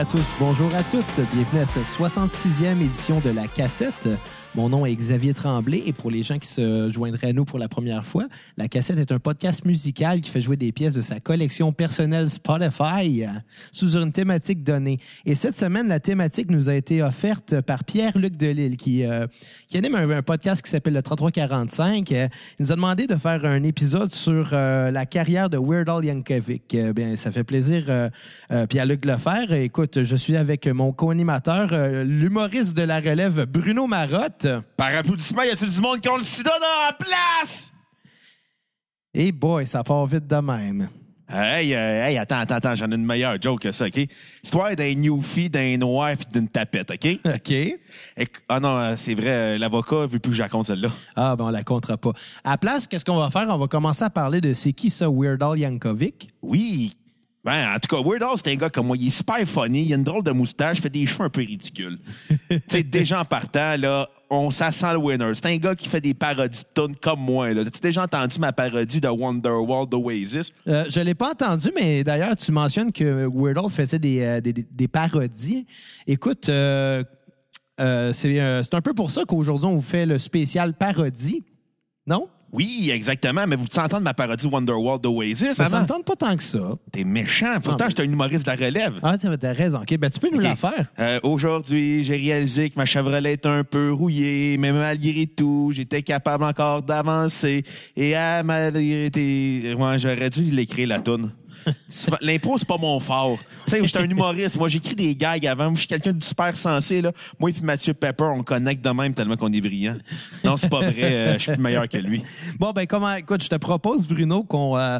À tous, bonjour à toutes. Bienvenue à cette 66e édition de La Cassette. Mon nom est Xavier Tremblay et pour les gens qui se joindraient à nous pour la première fois, La Cassette est un podcast musical qui fait jouer des pièces de sa collection personnelle Spotify sous une thématique donnée. Et cette semaine, la thématique nous a été offerte par Pierre-Luc Delille qui, euh, anime un, podcast qui s'appelle le 3345. Euh, il nous a demandé de faire un épisode sur euh, la carrière de Weird Al Yankovic. Euh, bien, ça fait plaisir, Pierre-Luc, de le faire. Écoute, je suis avec mon co-animateur, l'humoriste de la relève, Bruno Marotte. Par applaudissement, y a-t-il du monde qui ont le sida dans la place? Et boy, ça part vite de même. Hey, euh, hey, attends, attends, attends, j'en ai une meilleure joke que ça, OK? Histoire d'un newfie, d'un noir puis d'une tapette, OK? OK. Et- ah non, euh, c'est vrai, euh, l'avocat veut plus que je raconte celle-là. Ah, ben on la comptera pas. À la place, qu'est-ce qu'on va faire? On va commencer à parler de c'est qui ça, Weird Al Yankovic? Oui. Ben, en tout cas, Weird Al, c'est un gars comme moi. Il est super funny, il a une drôle de moustache, fait des cheveux un peu ridicules. tu sais, déjà en partant, là, on ça sent le winner. C'est un gars qui fait des parodies de tunes comme moi. Là. As-tu déjà entendu ma parodie de Wonderwall d'Oasis? Euh, je l'ai pas entendu, mais d'ailleurs, tu mentionnes que Weird Al faisait des, euh, des, des- parodies. Écoute, euh, euh, c'est un peu pour ça qu'aujourd'hui, on vous fait le spécial parodie. Non? Oui, exactement, mais vous entendre ma parodie Wonderwall d'Oasis? Ça avant? ne tente pas tant que ça. T'es méchant. Pourtant, j'étais un humoriste de la relève. Ah, tu as raison. OK, ben tu peux nous la faire. Euh, Aujourd'hui, j'ai réalisé que ma Chevrolet est un peu rouillée, mais malgré tout, j'étais capable encore d'avancer. Et à malgré tes... Ouais, j'aurais dû l'écrire, la toune. L'impro, c'est pas mon fort. Tu sais, j'étais un humoriste. Moi, j'écris des gags avant. Je suis quelqu'un de super sensé, là. Moi et puis Mathieu Pepper, on connecte de même tellement qu'on est brillant. Non, c'est pas vrai. euh, je suis plus meilleur que lui. Bon, ben comment... Écoute, je te propose, Bruno, qu'on euh,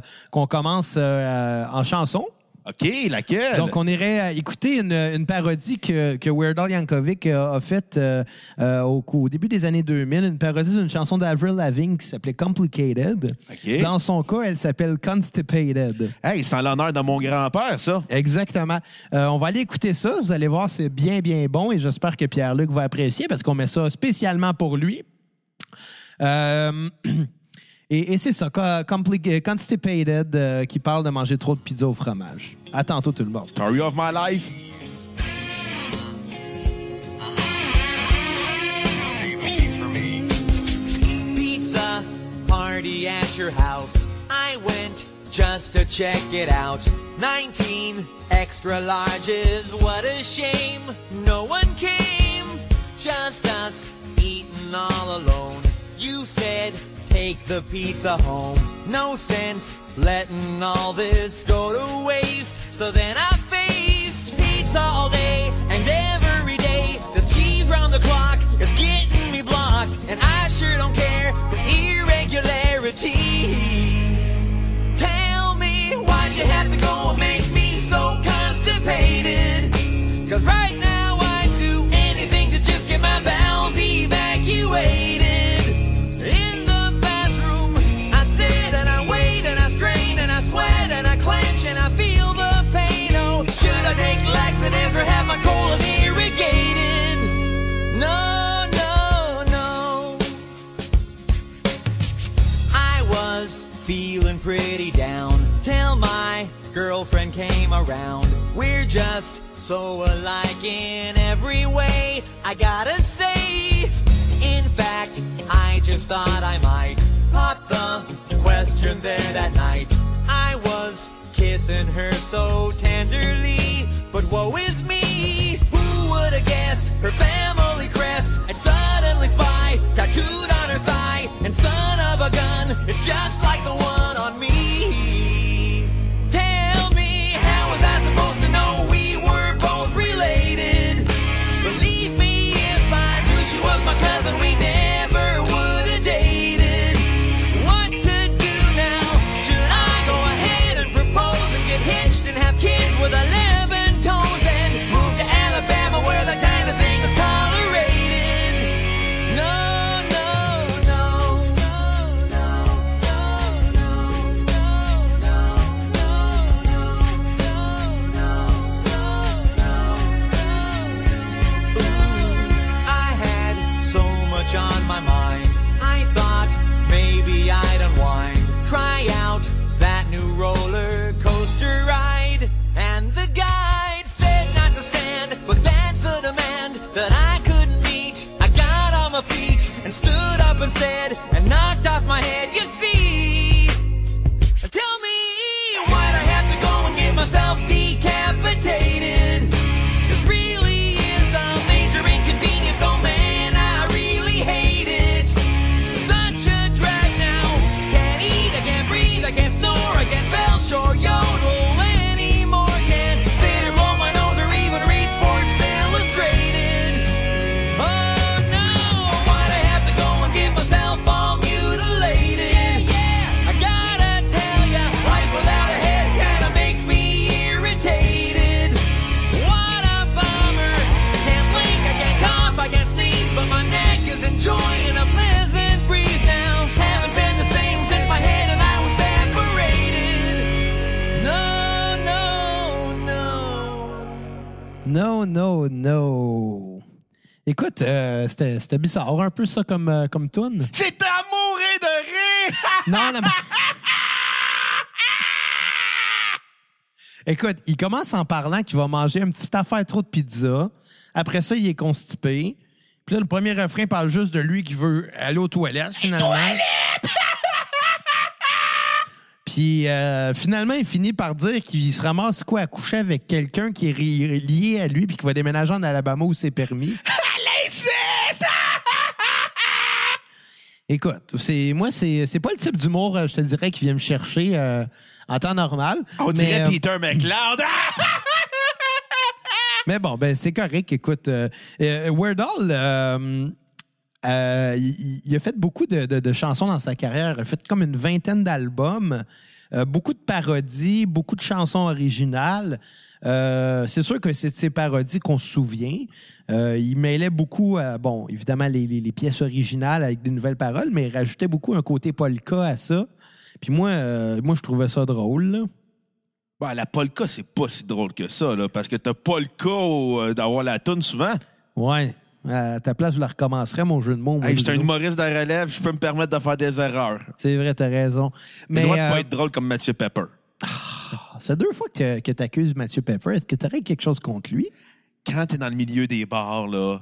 commence euh, en chanson. OK, laquelle? Donc, on irait écouter une, une parodie que, que Weird Al Yankovic euh, a faite euh, euh, au, début des années 2000, une parodie d'une chanson d'Avril Lavigne qui s'appelait Complicated. OK. Dans son cas, elle s'appelle Constipated. Hey, c'est en l'honneur de mon grand-père, ça. Exactement. Euh, on va aller écouter ça. Vous allez voir, c'est bien, bien bon et j'espère que Pierre-Luc va apprécier parce qu'on met ça spécialement pour lui. Euh, et et c'est ça, Constipated, euh, qui parle de manger trop de pizza au fromage. À tantôt, tout le monde. Story of my life. Save a piece for me. pizza party at your house. I went just to check it out. 19 extra larges, what a shame. No one came, just us eating all alone. You said, take the pizza home. No sense letting all this go to waste. So then I faced pizza all day and every day. This cheese round the clock is getting me blocked, and I sure don't care for irregularity. Tell me why'd you have to go and make me so constipated? Cause right now I'd do anything to just get my bowels evacuated. And I and I feel the pain. Oh, should I take laxatives or have my colon irrigated? No, no, no. I was feeling pretty down till my girlfriend came around. We're just so alike in every way. I gotta say, in fact, I just thought I might pop the question there that night. Kissing her so tenderly, but woe is me. Who would have guessed her family crest and suddenly spy tattooed on her thigh? And son of a gun, it's just like the c'était bizarre un peu ça comme, euh, comme tune. C'est à mourir de rire! Non, non, mais... Écoute, il commence en parlant qu'il va manger un petit affaire trop de pizza. Après ça, il est constipé. Puis là, le premier refrain parle juste de lui qui veut aller aux toilettes, finalement. Puis euh, finalement, il finit par dire qu'il se ramasse quoi à coucher avec quelqu'un qui est lié à lui puis qui va déménager en Alabama où c'est permis. Écoute, c'est moi c'est c'est pas le type d'humour, euh, je te dirais, qui vient me chercher euh, en temps normal. On Mais, dirait euh, Peter McLeod. Mais bon, ben c'est correct. Écoute, euh, Weird il, a fait beaucoup de, de- de chansons dans sa carrière. Il a fait comme une vingtaine d'albums, beaucoup de parodies, beaucoup de chansons originales. Euh, c'est sûr que c'est de ces parodies qu'on se souvient. Euh, il mêlait beaucoup, euh, bon, évidemment, les, les- les pièces originales avec des nouvelles paroles, mais il rajoutait beaucoup un côté polka à ça. Puis moi, euh, moi, je trouvais ça drôle. là. Bah, la polka, c'est pas si drôle que ça, là, parce que t'as euh, d'avoir la toune souvent. Ouais. À ta place, je la recommencerais, mon jeu de mots. Hey, je suis un humoriste de relève, je peux me permettre de faire des erreurs. C'est vrai, t'as raison. Mais de euh, pas être drôle comme Mathieu Pepper. C'est deux fois que, tu accuses Mathieu Pepper. Est-ce que tu aurais quelque chose contre lui? Quand t'es dans le milieu des bars, là,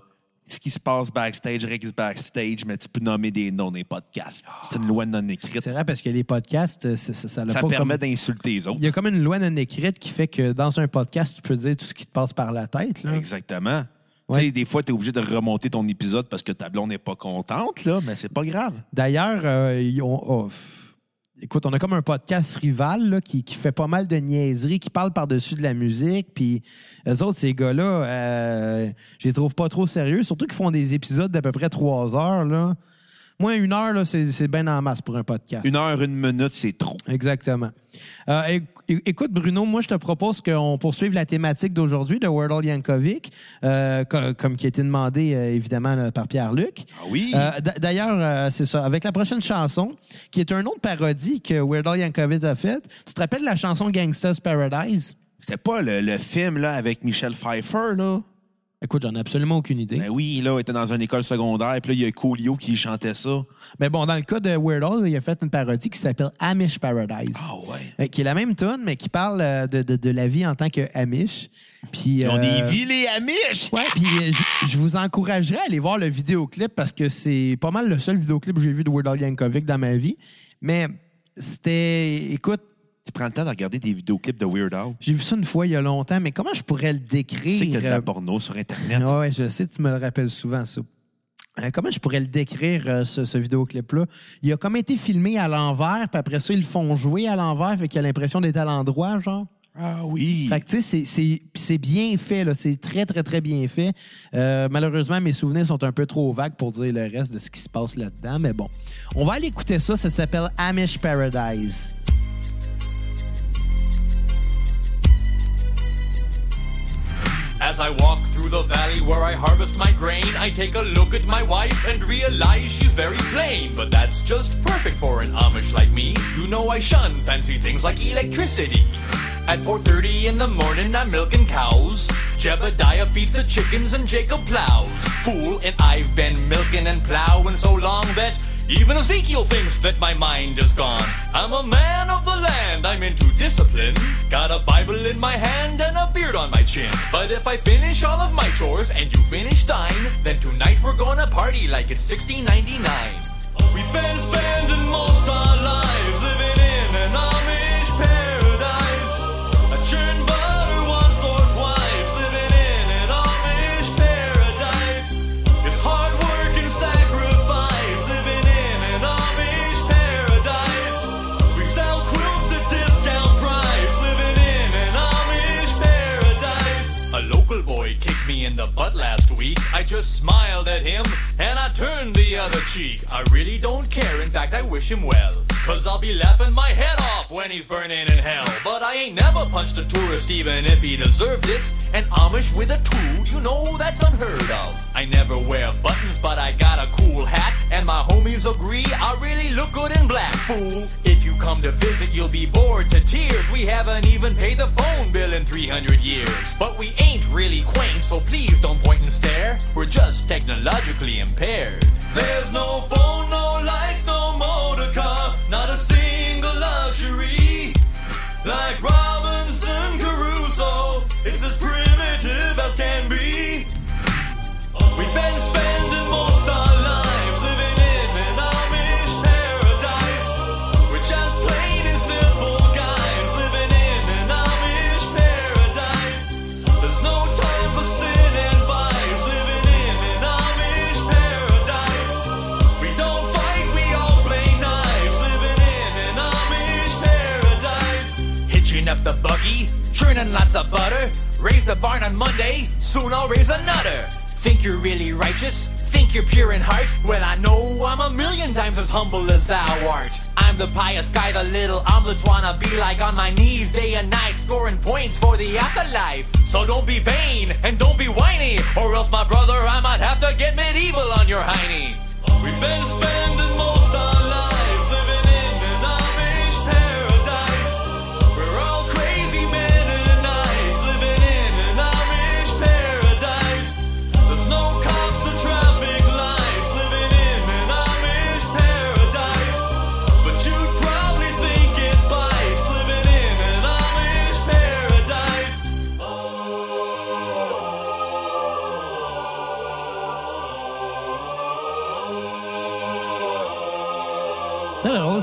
ce qui se passe backstage reste backstage, mais tu peux nommer des noms des podcasts. C'est une loi non écrite. C'est vrai parce que les podcasts, euh, ça, ça, ça, a Ça pas permet comme- d'insulter les autres. Il y a comme une loi non écrite qui fait que dans un podcast, tu peux dire tout ce qui te passe par la tête. Là. Exactement. Ouais. Tu sais, des fois, tu es obligé de remonter ton épisode parce que ta blonde n'est pas contente, là, mais c'est pas grave. D'ailleurs, euh, ils ont- oh. Écoute, on a comme un podcast rival là, qui, qui fait pas mal de niaiseries, qui parle par-dessus de la musique. Puis eux autres, ces gars-là, euh, je les trouve pas trop sérieux. Surtout qu'ils font des épisodes d'à peu près trois heures. Là. Moi, une heure, là, c'est, c'est bien en masse pour un podcast. Une heure, une minute, c'est trop. Exactement. Euh, éc- écoute, Bruno, moi, je te propose qu'on poursuive la thématique d'aujourd'hui de Word Al Yankovic, euh, co- comme qui a été demandé, euh, évidemment, là, par Pierre-Luc. Ah oui? D'ailleurs, c'est ça. Avec la prochaine chanson, qui est un autre parodie que Weird Al Yankovic a faite. Tu te rappelles la chanson Gangsta's Paradise? C'était pas le, le film là, avec Michel Pfeiffer, là? Écoute, j'en ai absolument aucune idée. Ben oui, là, il était dans une école secondaire, puis là, il y a Coolio qui chantait ça. Mais bon, dans le cas de Weird Al, il a fait une parodie qui s'appelle Amish Paradise. Ah ouais. Euh, Qui est la même tune, mais qui parle euh, de, de, de la vie en tant que Amish. Puis, Ils ont euh, des et amiches! Ouais, puis euh, je, je vous encouragerais à aller voir le vidéoclip parce que c'est pas mal le seul vidéoclip que j'ai vu de Weird Al Yankovic dans ma vie. Mais c'était, écoute, Tu prends le temps de regarder des vidéoclips de Weird Al? j'ai vu ça une fois il y a longtemps, mais comment je pourrais le Tu sais décrire? qu'il y a de la euh, porno sur Internet. Ouais, ouais, je sais, tu me le rappelles souvent, ça. Euh, comment je pourrais le décrire, euh, ce, ce vidéoclip-là? Il a comme été filmé à l'envers, puis après ça, ils le font jouer à l'envers, fait qu'il a l'impression d'être à l'endroit, genre. Ah oui. Fait que, tu sais, c'est bien fait, là. C'est très, très, très bien fait. Euh, malheureusement, mes souvenirs sont un peu trop vagues pour dire le reste de ce qui se passe là-dedans, mais bon. On va aller écouter ça. Ça s'appelle Amish Paradise. As I walk through the valley where I harvest my grain, I take a look at my wife and realize she's very plain. But that's just perfect for an Amish like me. You know I shun fancy things like electricity. At 4.30 in the morning, I'm milking cows. Jebediah feeds the chickens and Jacob plows. Fool, and I've been milking and plowing so long that even Ezekiel thinks that my mind is gone. I'm a man of the land, I'm into discipline. Got a Bible in my hand and a beard on my chin. But if I finish all of my chores and you finish thine, then tonight we're gonna party like it's 1699. We've been spending most our lives week. I just smiled at him and I turned the other cheek. I really don't care, in fact, I wish him well. Cause I'll be laughing my head off when he's burning in hell. But I ain't never punched a tourist even if he deserved it. An Amish with a tool, you know that's unheard of. I never wear buttons, but I got a cool hat. And my homies agree I really look good in black, fool. If you come to visit, you'll be bored to tears. We haven't even paid the phone bill in 300 years. But we ain't really quaint, so please don't point and stare. We're just technologically impaired. There's no phone, no lights, no motor car, not a single luxury. Like you're really righteous? Think you're pure in heart? Well, I know I'm a million times as humble as thou art. I'm the pious guy the little omelets wanna be like on my knees day and night, scoring points for the afterlife. So don't be vain and don't be whiny, or else, my brother, I might have to get medieval on your hiney. We've been spending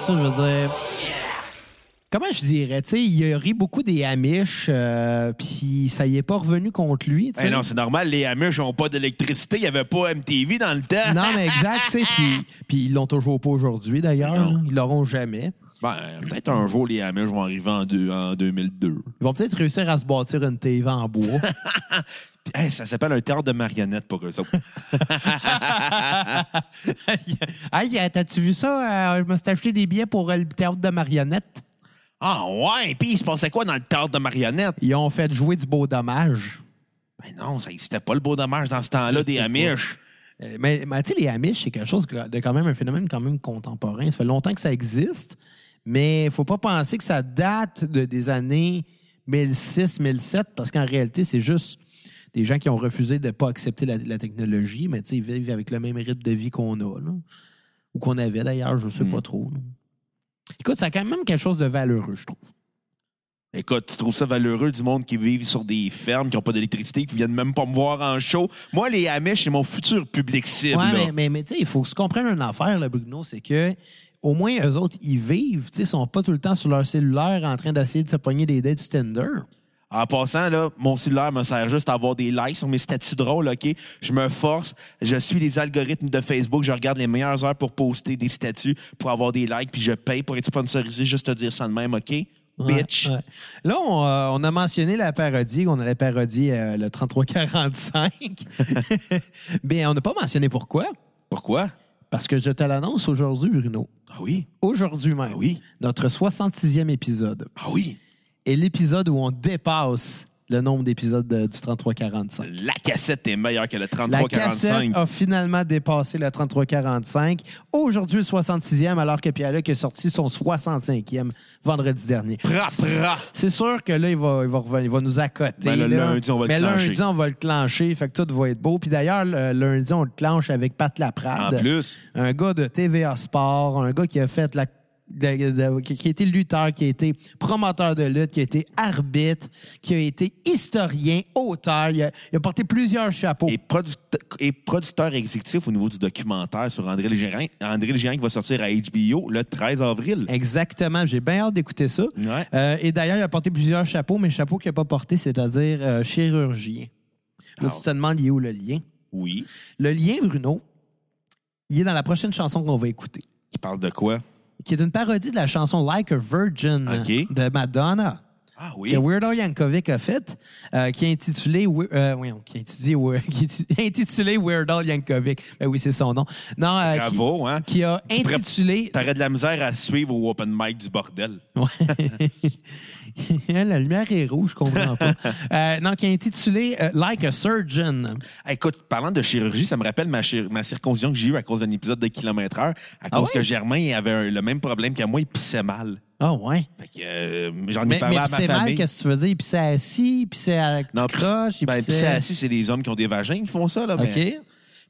ça, je veux dire. Comment je dirais, tu sais, il a ri beaucoup des Amish, euh, puis ça y est pas revenu contre lui, tu sais. Eh non, c'est normal, les Amish n'ont pas d'électricité. Il n'y avait pas MTV dans le temps. Non, mais exact, tu sais, puis, puis ils l'ont toujours pas aujourd'hui, d'ailleurs. Non. là. Ils l'auront jamais. Ben, peut-être un jour, les Amish vont arriver en, deux- en 2002. Ils vont peut-être réussir à se bâtir une TV en bois. Hey, ça s'appelle un théâtre de marionnettes pour eux autres. hey, euh, t'as-tu vu ça? Euh, je me suis acheté des billets pour euh, le théâtre de marionnettes. ah ouais, puis il se passait quoi dans le théâtre de marionnettes? Ils ont fait jouer du beau dommage. Ben non, ça n'existait pas le beau dommage dans ce temps-là des Amish. Euh, Mais, mais tu sais, les Amish, c'est quelque chose de quand même un phénomène quand même contemporain. Ça fait longtemps que ça existe, mais il faut pas penser que ça date de, des années 1006-1007, parce qu'en réalité, c'est juste des gens qui ont refusé de ne pas accepter la, la technologie, mais tu sais, ils vivent avec le même rythme de vie qu'on a, là. ou qu'on avait d'ailleurs, je sais pas trop. là. Écoute, ça a quand même quelque chose de valeureux, je trouve. Écoute, tu trouves ça valeureux du monde qui vivent sur des fermes, qui n'ont pas d'électricité, qui viennent même pas me voir en show? Moi, les Amish, c'est mon futur public cible. Ouais, là. mais, mais, mais tu sais, il faut se comprendre une affaire, là, Bruno, c'est que au moins, eux autres, ils vivent, tu sais, ils sont pas tout le temps sur leur cellulaire en train d'essayer de se pogner des dates Tinder. En passant, là, mon cellulaire me sert juste à avoir des likes sur mes statuts drôles, OK? Je me force, je suis les algorithmes de Facebook, je regarde les meilleures heures pour poster des statuts, pour avoir des likes, puis je paye pour être sponsorisé, juste te dire ça de même, OK? Bitch. Ouais. Là, on, euh, on a mentionné la parodie, on allait parodier euh, le 3345. Bien, on n'a pas mentionné pourquoi. Pourquoi? Parce que je te l'annonce aujourd'hui, Bruno. Ah oui? Aujourd'hui même. Ah oui? Notre 66e épisode. Ah oui? Et l'épisode où on dépasse le nombre d'épisodes de- du 3345. La cassette est meilleure que le La 33-45. cassette a finalement dépassé le 3345. Aujourd'hui, le 66e, alors que Pierre-Luc est sorti son 65e vendredi dernier. Pra, pra. C'est sûr que là, il va, il va, revenir, il va nous accoter. Ben, le là. lundi, on va le Mais clencher. lundi, on va le clencher. Fait que tout va être beau. Puis d'ailleurs, le lundi, on le clenche avec Pat En Laprade. plus. Un gars de TVA Sport, un gars qui a fait la de- de- qui a été lutteur, qui a été promoteur de lutte, qui a été arbitre, qui a été historien, auteur. Il a, il a porté plusieurs chapeaux. Et, product- et producteur exécutif au niveau du documentaire sur André Géant. André Géant qui va sortir à HBO le 13 avril. Exactement. J'ai bien hâte d'écouter ça. Ouais. Euh, et d'ailleurs, il a porté plusieurs chapeaux, mais chapeaux qu'il n'a pas porté, c'est-à-dire euh, chirurgien. Là, Ah. tu te demandes, il est où le lien? Oui. Le lien, Bruno, il est dans la prochaine chanson qu'on va écouter, Qui parle de quoi? Qui est une parodie de la chanson Like a Virgin de Madonna. Ah que oui. Weird Al Yankovic a fait, euh, qui est intitulé, euh, qui est intitulé, qui Weird Al Yankovic. Ben oui, c'est son nom. Non, euh, qui- Bravo, hein? Qui, a Tu intitulé. T'aurais de la misère à suivre au open mic du bordel. Ouais. La lumière est rouge, je comprends pas. Euh, non, qui est intitulé euh, Like a Surgeon. Ah, Écoute, parlant de chirurgie, ça me rappelle ma, chir- ma circoncision que j'ai eue à cause d'un épisode de kilomètre heure, à Ah cause que Germain avait un- le même problème que moi, il pissait mal. Ah ouais. Fait que euh, j'en ai Mais, parlé mais à ma c'est mal, qu'est-ce que tu veux dire? Puis c'est assis, puis c'est à non, croche, ben, pisser assis, c'est des hommes qui ont des vagins qui font ça, là. Mais, OK.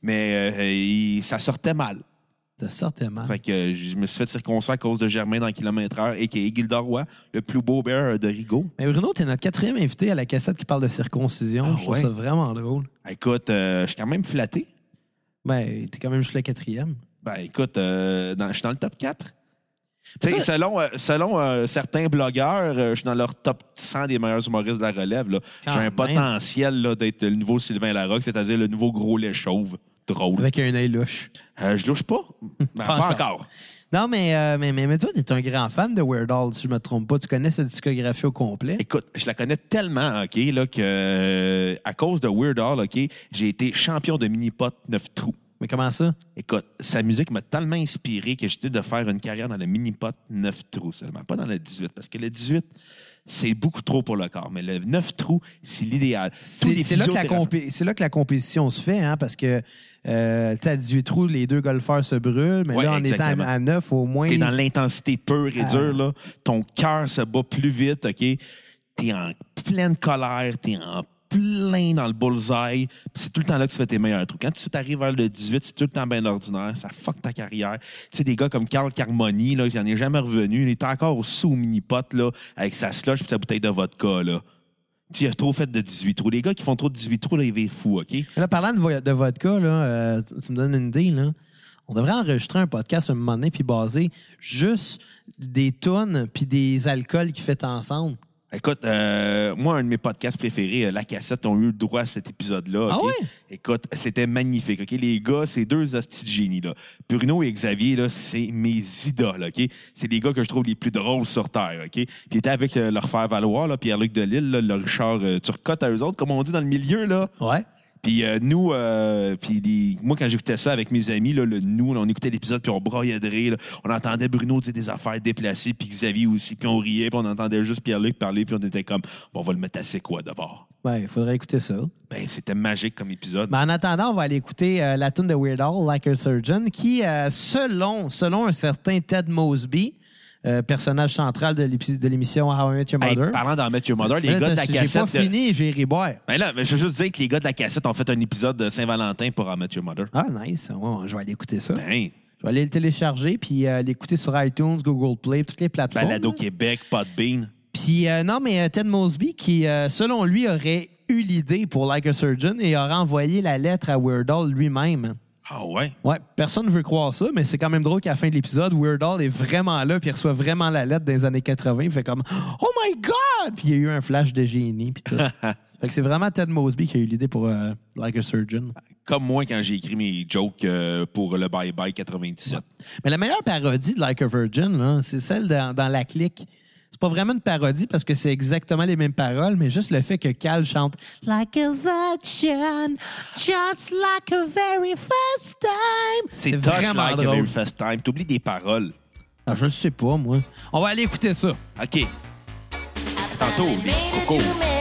mais euh, il- ça sortait mal. Ça sortait mal. Fait que euh, je me suis fait circoncire à cause de Germain dans kilomètre heure et qui est Gilda Roy, le plus beau bear de Rigaud. Mais Bruno, t'es notre quatrième invité à la cassette qui parle de circoncision. Ah je trouve ouais? ça vraiment drôle. Écoute, euh, je suis quand même flatté. Ben, t'es quand même juste le quatrième. Ben écoute, euh, dans- je suis dans le top 4. Selon, euh, selon euh, certains blogueurs, euh, je suis dans leur top 100 des meilleurs humoristes de la relève. là. J'ai Quand un même. potentiel là, d'être le nouveau Sylvain Larocque, c'est-à-dire le nouveau gros lait chauve. Drôle. Avec un œil louche. Euh, je louche pas. Ben, pas, Pas encore. encore. Non, mais, euh, mais, mais, mais toi, t'es un grand fan de Weird Al, si je me trompe pas. Tu connais sa discographie au complet? Écoute, je la connais tellement, OK, là, que euh, à cause de Weird Al, OK, j'ai été champion de mini-pot 9 trous. Mais comment ça? Écoute, sa musique m'a tellement inspiré que j'ai décidé de faire une carrière dans le mini-pot 9 trous seulement, pas dans le 18, parce que le 18, c'est beaucoup trop pour le corps, mais le 9 trous, c'est l'idéal. C'est là, que la là que compétition se fait, hein, parce que euh, à 18 trous, les deux golfeurs se brûlent, mais Ouais, là, en étant exactement. à, à 9, au moins. T'es dans l'intensité pure et Ah. dure, là. Ton cœur se bat plus vite, OK? T'es en pleine colère, t'es en plein dans le bullseye. C'est tout le temps là que tu fais tes meilleurs trucs. Quand tu arrives vers le 18, c'est tout le temps bien ordinaire. Ça fuck ta carrière. Tu sais, des gars comme Carl Carmoni, là, il en est jamais revenu. Il est encore sous au mini-pot, là, avec sa slush et sa bouteille de vodka, là. Tu sais, il a trop fait de 18 trous. Les gars qui font trop de 18 trous, là, ils vivent fous, OK? Là, parlant de, vo- de vodka, là, euh, tu me donnes une idée, là. On devrait enregistrer un podcast un moment donné puis baser juste des tonnes puis des alcools qui fait ensemble. Écoute, euh, moi, un de mes podcasts préférés, euh, La Cassette, ont eu le droit à cet épisode-là. Ah ok? ouais? Écoute, c'était magnifique. ok? Les gars, c'est deux hosties de génie. Là. Bruno et Xavier, là, c'est mes idoles. ok? C'est des gars que je trouve les plus drôles sur Terre. ok? Puis ils étaient avec euh, leur frère Valois, là, Pierre-Luc Delisle, là, le Richard euh, Turcotte à eux autres, comme on dit dans le milieu. là. Ouais. Puis euh, nous, euh, puis les- moi, quand j'écoutais ça avec mes amis, là, le nous, là, on écoutait l'épisode, puis on broyait de rire. là. On entendait Bruno dire des affaires déplacées, puis Xavier aussi, puis on riait, puis on entendait juste Pierre-Luc parler, puis on était comme, bon, on va le mettre à c'est quoi d'abord? Ben, il faudrait écouter ça. Ben, c'était magique comme épisode. Mais en attendant, on va aller écouter euh, la tune de Weird Al, Like a Surgeon, qui, euh, selon, selon un certain Ted Mosby, euh, personnage central de l'émission How I Met Your Hey, Mother. parlant d'en mettre Your Mother, les Là, gars de la J'ai cassette. pas fini, j'ai ri boire. Ben là, ben, je veux juste dire que les gars de la cassette ont fait un épisode de Saint-Valentin pour En Mettre Your Mother. Ah, nice. Ouais, je vais aller écouter ça. Ben, Je vais aller le télécharger puis euh, l'écouter sur iTunes, Google Play, toutes les plateformes. Balado là. Québec, Podbean. Puis euh, non, mais Ted Mosby, qui selon lui aurait eu l'idée pour Like a Surgeon et aurait envoyé la lettre à Weird Al lui-même. Ah ouais? Ouais, personne ne veut croire ça, mais c'est quand même drôle qu'à la fin de l'épisode, Weird Al est vraiment là puis il reçoit vraiment la lettre des années 80. Il fait comme Oh my God! Puis il y a eu un flash de génie puis tout. fait que c'est vraiment Ted Mosby qui a eu l'idée pour euh, Like a Surgeon. Comme moi quand j'ai écrit mes jokes euh, pour le Bye Bye 97. Mais la meilleure parodie de Like a Virgin, c'est celle dans, dans La Clique. C'est pas vraiment une parodie parce que c'est exactement les mêmes paroles, mais juste le fait que Cal chante Like a virgin, just like a very first time. C'est vraiment like a drôle. very first time. T'oublies des paroles. Ah, je ne sais pas, moi. On va aller écouter ça. OK. Tantôt, les cocos.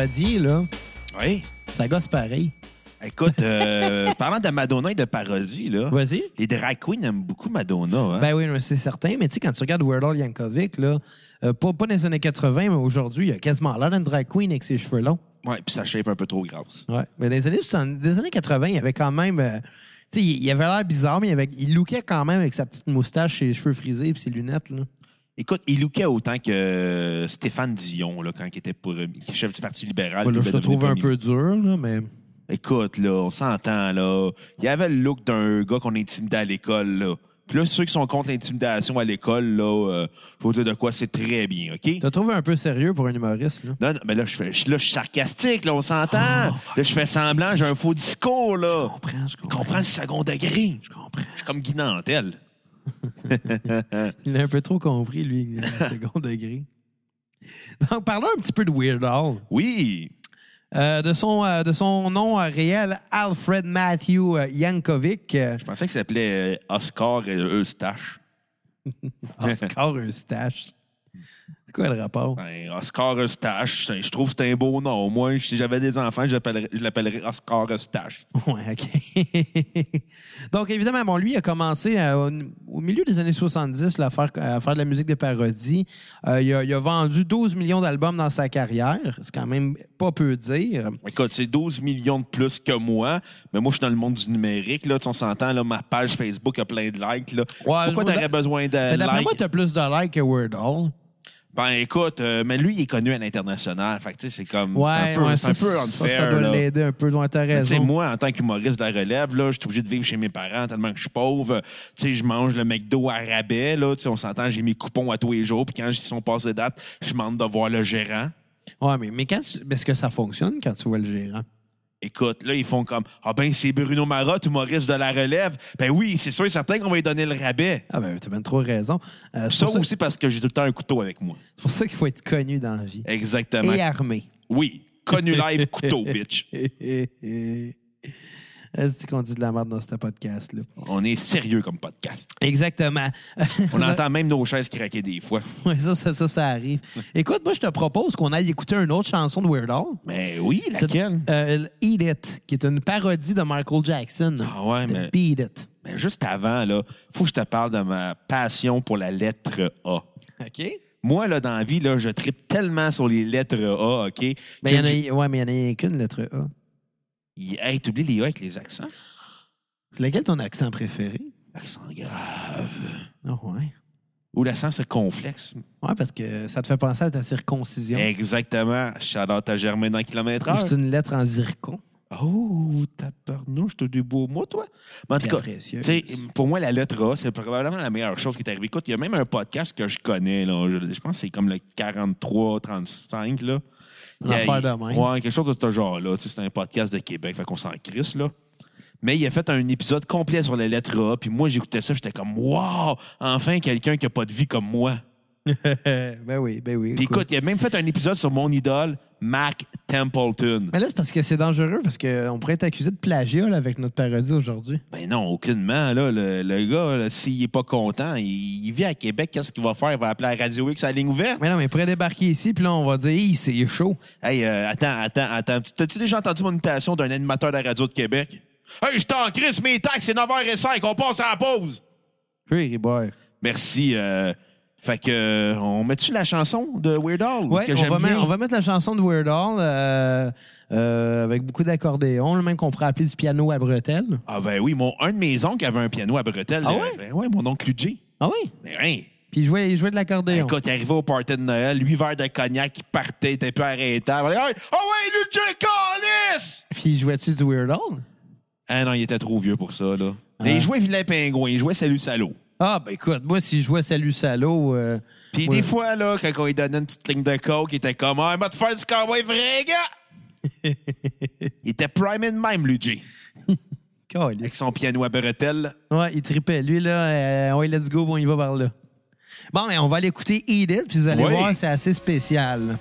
Parodie, là, Oui. ça gosse pareil. Écoute, euh, parlant de Madonna et de parodie, là, Vas-y. les drag queens aiment beaucoup Madonna. Hein? Ben oui, c'est certain. Mais tu sais, quand tu regardes Weird Al Yankovic, là, euh, pas, pas dans les années 80, mais aujourd'hui, il a quasiment l'air d'une drag queen avec ses cheveux longs. ouais, puis sa shape un peu trop grasse. Ouais. Mais dans les années, 70 des années 80, il y avait quand même. euh, tu sais, il il avait l'air bizarre, mais il, avait, il lookait quand même avec sa petite moustache, ses cheveux frisés et ses lunettes. Là. Écoute, il lookait autant que Stéphane Dion, là, quand il était pour, qui est chef du Parti libéral. Voilà, puis je te trouve un peu dur, là, mais. Écoute, là, on s'entend, là. Il y avait le look d'un gars qu'on intimidait à l'école, là. Puis là, ceux qui sont contre l'intimidation à l'école, là, euh, je vous dire de quoi c'est très bien, OK? Tu te trouvé un peu sérieux pour un humoriste, là. Non, non, mais là, je fais, je- là, je suis sarcastique, là, on s'entend. là, je fais semblant, j'ai un faux discours, là. Je comprends, je Je comprends. comprends le second degré. Je comprends. Je suis comme Guy Nantel. Il a un peu trop compris, lui, le second degré. Donc, parlons un petit peu de Weird Al. Oui. Euh, de, son, euh, de son nom euh, réel, Alfred Matthew Yankovic. Je pensais qu'il s'appelait Oscar Eustache. Oscar Eustache. Quoi le rapport? Ben, Oscar Eustache, je trouve que c'est un beau nom. Moins, si j'avais des enfants, je l'appellerais- Oscar Eustache. Ouais, OK. Donc, évidemment, bon, lui, il a commencé euh, au milieu des années 70 là, à, faire, à faire de la musique de parodie. Euh, il, a, il a vendu 12 millions d'albums dans sa carrière. C'est quand même pas peu dire. Écoute, c'est 12 millions de plus que moi, mais moi, je suis dans le monde du numérique. Là, Tu on s'entend, là, ma page Facebook a plein de likes. Là. Pourquoi moi, t'aurais besoin de Mais likes? moi, t'as plus de likes que Al. Ben écoute, euh, mais lui, il est connu à l'international. Fait que tu sais, c'est comme. Ouais, c'est un peu, ouais, c'est un ça, peu ça, unfair. ça doit là. l'aider un peu. Ouais, t'as raison. moi, en tant qu'humoriste de la relève, là, je suis obligé de vivre chez mes parents tellement que je suis pauvre. Tu sais, je mange le McDo à rabais, là. Tu sais, on s'entend, j'ai mes coupons à tous les jours. Puis quand ils sont passés date, je demande de voir le gérant. Ouais, mais, mais quand tu- est-ce que ça fonctionne quand tu vois le gérant? Écoute, là, ils font comme Ah ben, c'est Bruno Marotte, humoriste de la relève. Ben oui, c'est sûr et certain qu'on va lui donner le rabais. Ah ben, t'as bien trop raison. Euh, c'est Ça pour ça, aussi parce que j'ai tout le temps un couteau avec moi. c'est pour ça qu'il faut être connu dans la vie. Exactement. Et armé. Oui, connu live, couteau, bitch. C'est qu'on dit de la merde dans ce podcast-là? On est sérieux comme podcast. Exactement. On entend même nos chaises craquer des fois. Ouais, ça, ça, ça, ça arrive. Écoute, moi, je te propose qu'on aille écouter une autre chanson de Weird Al. Mais oui, C'est- laquelle? euh, Eat It, qui est une parodie de Michael Jackson. Ah ouais, De mais- Beat It. Mais juste avant, là, faut que je te parle de ma passion pour la lettre A. OK? Moi, là, dans la vie, là, je tripe tellement sur les lettres A, OK? Ben, que il y en a, ouais, mais il y en a qu'une lettre A. Y- Hey, t'oublies les A avec les accents? Lequel ton accent préféré? Accent grave. Ah ouais. Ou l'accent circonflexe. Ouais, parce que ça te fait penser à ta circoncision. Exactement. Shout-out à Germain dans kilomètre heure. C'est une lettre en zircon. Oh, tabarnouche, t'as du beau mot, toi. Mais en tout cas, pour moi, la lettre A, c'est probablement la meilleure chose qui est arrivée. Écoute, il y a même un podcast que je connais, là. Je, je pense que c'est comme le 43-35, là. Une a- affaire de même. Ouais, quelque chose de ce genre-là. C'est un podcast de Québec, fait qu'on s'en crisse, là. Mais il a fait un épisode complet sur la lettre A, puis moi, j'écoutais ça, j'étais comme, wow, enfin quelqu'un qui a pas de vie comme moi. ben oui, ben oui. Puis écoute, il a même fait un épisode sur mon idole, Mac Templeton. Mais là, c'est parce que c'est dangereux, parce qu'on pourrait être accusé de plagiat là, avec notre parodie aujourd'hui. Ben non, aucunement. Là, le, le gars, s'il est pas content, il, il vit à Québec, qu'est-ce qu'il va faire? Il va appeler à Radio X à la ligne ouverte? Mais non, mais il pourrait débarquer ici, puis là, on va dire, Hi, c'est chaud. Hey, euh, attends, attends, attends. T'as-tu déjà entendu mon imitation d'un animateur de la radio de Québec? Hey, je t'en crisse, mes taxes, c'est 9h05, on passe à la pause! Oui. Merci. Euh, fait que, euh, on met-tu la chanson de Weird Al? Ouais, que on j'aime va, bien? mettre, on va mettre la chanson de Weird Al euh, euh, avec beaucoup d'accordéon, le même qu'on pourrait appeler du piano à bretelles. Ah ben oui, mon, un de mes oncles avait un piano à bretelles. Ah ouais? Ben ouais, mon oncle Luigi. Ah oui? Ben. Puis il jouait, il jouait de l'accordéon. Écoute, il arrivait au party de Noël, huit verres de cognac, il partait, il était plus arrêtable. Hey, Ah ouais, Luigi Callis! Puis il jouait-tu du Weird Al? Ah non, il était trop vieux pour ça, là. Ah. Mais il jouait Vilain Pingouin, il jouait Salut Salaud. Ah, ben écoute, moi, si je jouais Salut Salaud... euh, Puis Ouais. des fois, là, quand on lui donnait une petite ligne de coke, il était comme, ah, il va te faire du cowboy vrai, gars! il était prime in même, Luigi. câlisse. Avec son piano à bretelles. Ouais, il tripait. Lui, là, euh, ouais, let's go, on y va par là. Bon, mais on va aller écouter Eat It, puis vous allez Oui. voir, c'est assez spécial.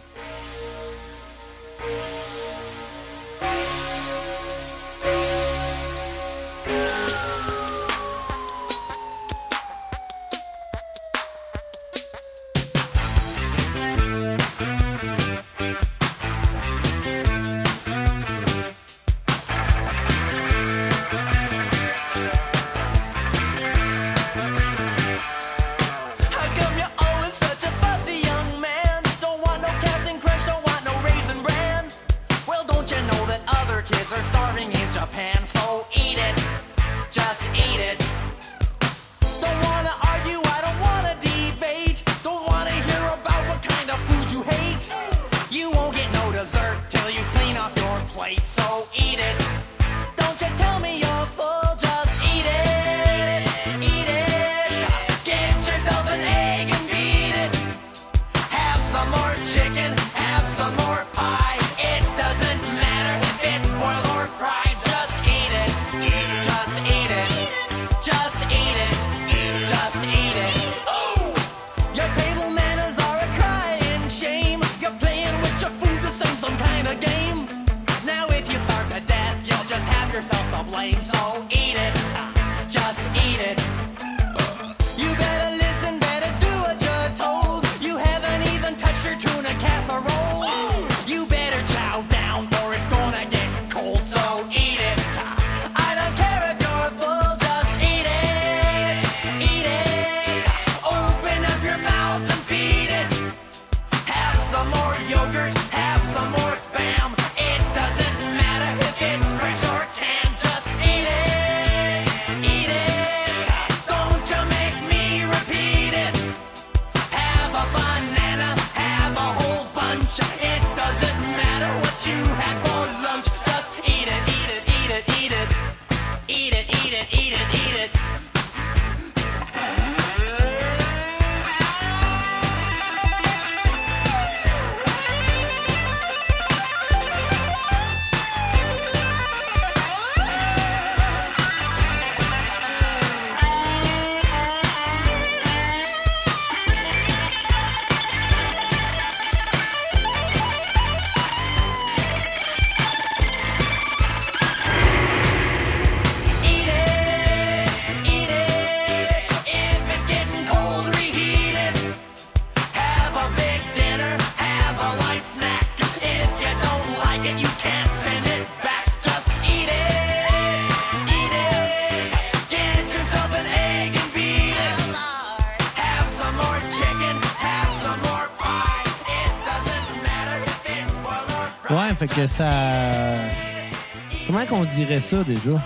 Ça déjà?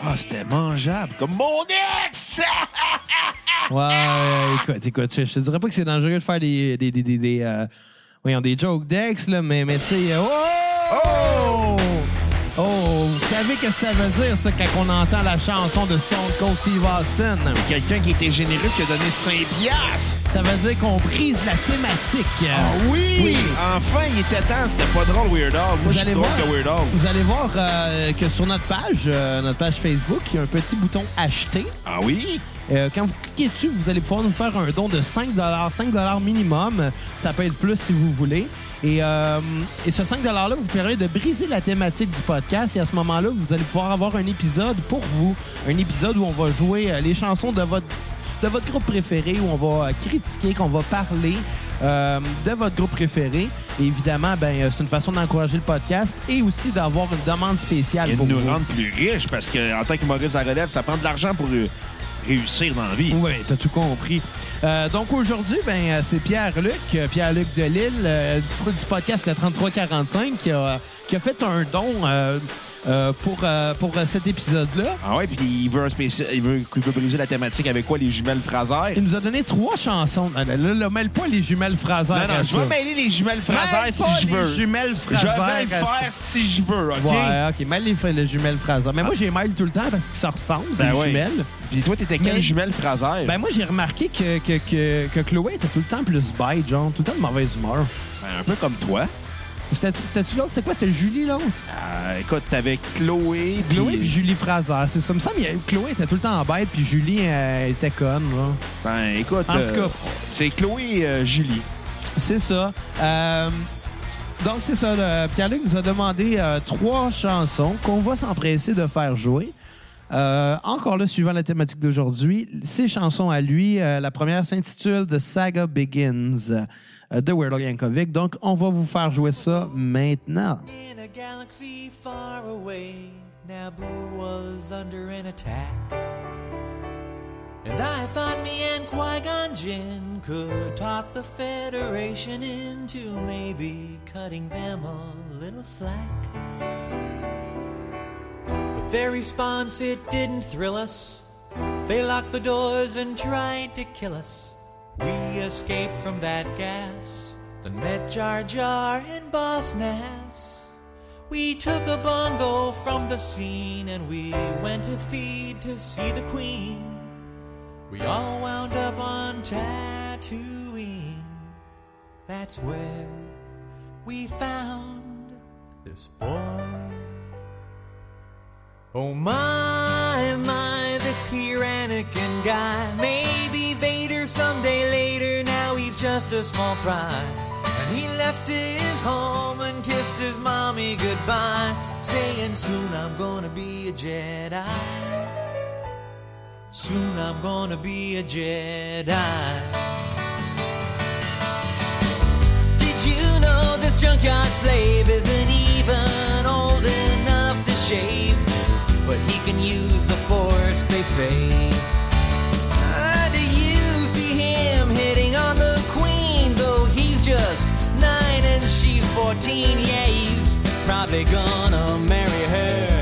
Ah, c'était mangeable. Comme mon ex! Ouais, écoute, écoute, je, je te dirais pas que c'est dangereux de faire des. des, des, des, des, euh, voyons, des jokes d'ex, là, mais, mais tu sais. euh, oh! Oh! Vous savez que ça veut dire, ça, quand on entend la chanson de Stone Cold Steve Austin? Quelqu'un qui était généreux qui a donné 5 piastres. Ça veut dire qu'on brise la thématique. Ah oui! Oui. Enfin, il était temps. C'était pas drôle, Weird Al. Moi, Vous je suis allez, drôle voir, que Weird Al. vous allez voir euh, que sur notre page, euh, notre page Facebook, il y a un petit bouton acheter. Ah oui? Euh, quand vous cliquez dessus, vous allez pouvoir nous faire un don de 5 5 minimum. Ça peut être plus si vous voulez. Et, euh, et ce 5 $-là vous permet de briser la thématique du podcast. Et à ce moment-là, vous allez pouvoir avoir un épisode pour vous. Un épisode où on va jouer les chansons de votre, de votre groupe préféré, où on va euh, critiquer, qu'on va parler euh, de votre groupe préféré. Et évidemment, ben, euh, c'est une façon d'encourager le podcast et aussi d'avoir une demande spéciale Et de pour nous vous. rendre plus riches parce qu'en tant qu'humoriste à relève, ça prend de l'argent pour réussir dans la vie. Oui, t'as tout compris. Euh, donc aujourd'hui, ben, c'est Pierre-Luc, Pierre-Luc Delille, euh, du, du podcast Le 3345, qui a, qui a fait un don euh, euh, pour, euh, pour euh, cet épisode-là. Ah ouais, puis il veut un spécial, il veut, il veut briser la thématique avec quoi les jumelles Fraser. Il nous a donné trois chansons. Là, là, là, mêle pas les jumelles Fraser. Non, non, je vais mêler les jumelles Fraser si je les veux. jumelles Je Fraser. vais le faire si je veux, OK? Ouais, OK. Mêle les, les jumelles Fraser. Mais moi, j'ai mêle tout le temps parce qu'ils se ressemblent, Ben les ouais. jumelles. Puis toi, t'étais quelle jumelle Fraser? Ben moi, j'ai remarqué que, que, que, que Chloé était tout le temps plus bête, genre, tout le temps de mauvaise humeur. Ben, un peu comme toi. C'était-tu l'autre? C'est quoi? C'était Julie, l'autre? Euh, écoute, t'avais Chloé. Chloé puis Julie Fraser, c'est ça. Il me semble que Chloé était tout le temps en bête, puis Julie euh, était conne. là. Ben, écoute... En tout euh, cas. C'est Chloé euh, Julie. C'est ça. Donc, c'est ça. Pierre-Luc nous a demandé trois chansons qu'on va s'empresser de faire jouer. Encore là, suivant la thématique d'aujourd'hui, ces chansons à lui, la première s'intitule The Saga Begins Euh, de Weird Al Yankovic. Donc, on va vous faire jouer ça maintenant. In a galaxy far away, Naboo was under an attack. And I thought me and Qui-Gon Jinn could talk the Federation into maybe cutting them a little slack. But their response, it didn't thrill us. They locked the doors and tried to kill us. We escaped from that gas, then met Jar Jar and Boss Nass. We took a bongo from the scene and we went to feed to see the Queen. We all wound up on Tatooine. That's where we found this boy. Oh my, my, this here Anakin guy. Maybe Vader someday later, now he's just a small fry. And he left his home and kissed his mommy goodbye, saying soon I'm gonna be a Jedi. Soon I'm gonna be a Jedi. Did you know this junkyard slave isn't even old enough to shave? But he can use the force, they say. Him hitting on the queen? Though he's just nine and she's 14. Yeah, he's probably gonna marry her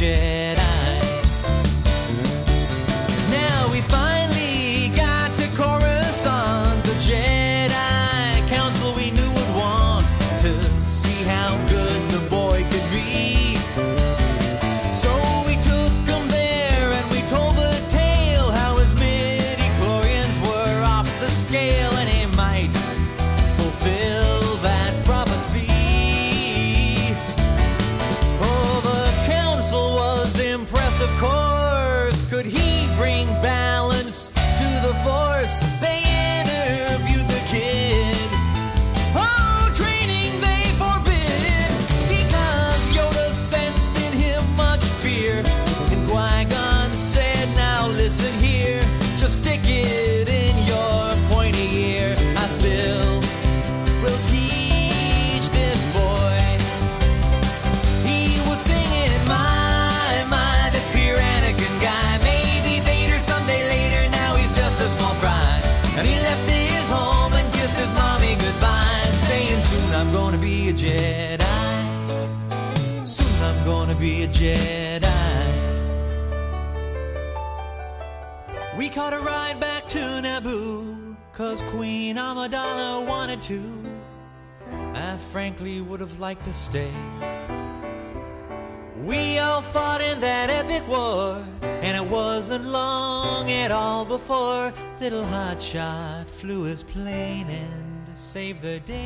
gonna Amidala wanted to. I frankly would have liked to stay. We all fought in that epic war, and it wasn't long at all before little Hotshot flew his plane and saved the day.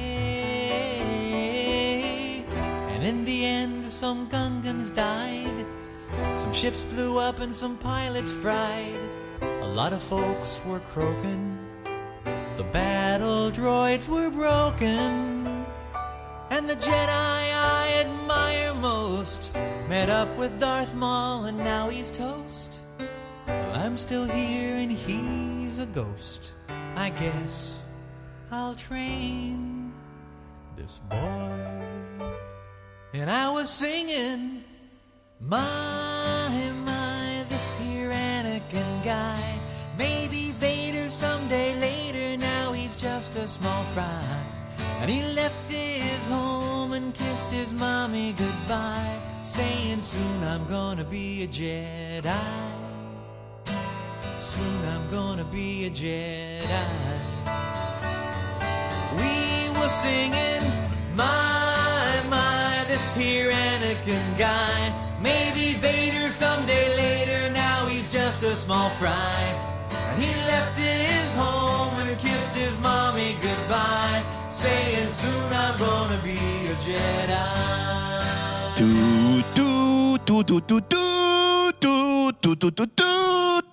And in the end, some Gungans died, some ships blew up, and some pilots fried. A lot of folks were croaking, the battle droids were broken. And the Jedi I admire most met up with Darth Maul and now he's toast. Well, I'm still here and he's a ghost. I guess I'll train this boy. And I was singing, My, my, this here Anakin guy. Maybe Vader someday later, just a small fry. And he left his home and kissed his mommy goodbye, saying, Soon I'm gonna be a Jedi. Soon I'm gonna be a Jedi. We were singing, My, my, this here Anakin guy. Maybe Vader someday later, now he's just a small fry. He left his home and kissed his mommy goodbye, saying, Soon I'm gonna be a Jedi. Tout, tout, tout, tout, tout, tout, tout, tout, tout, tout, tout,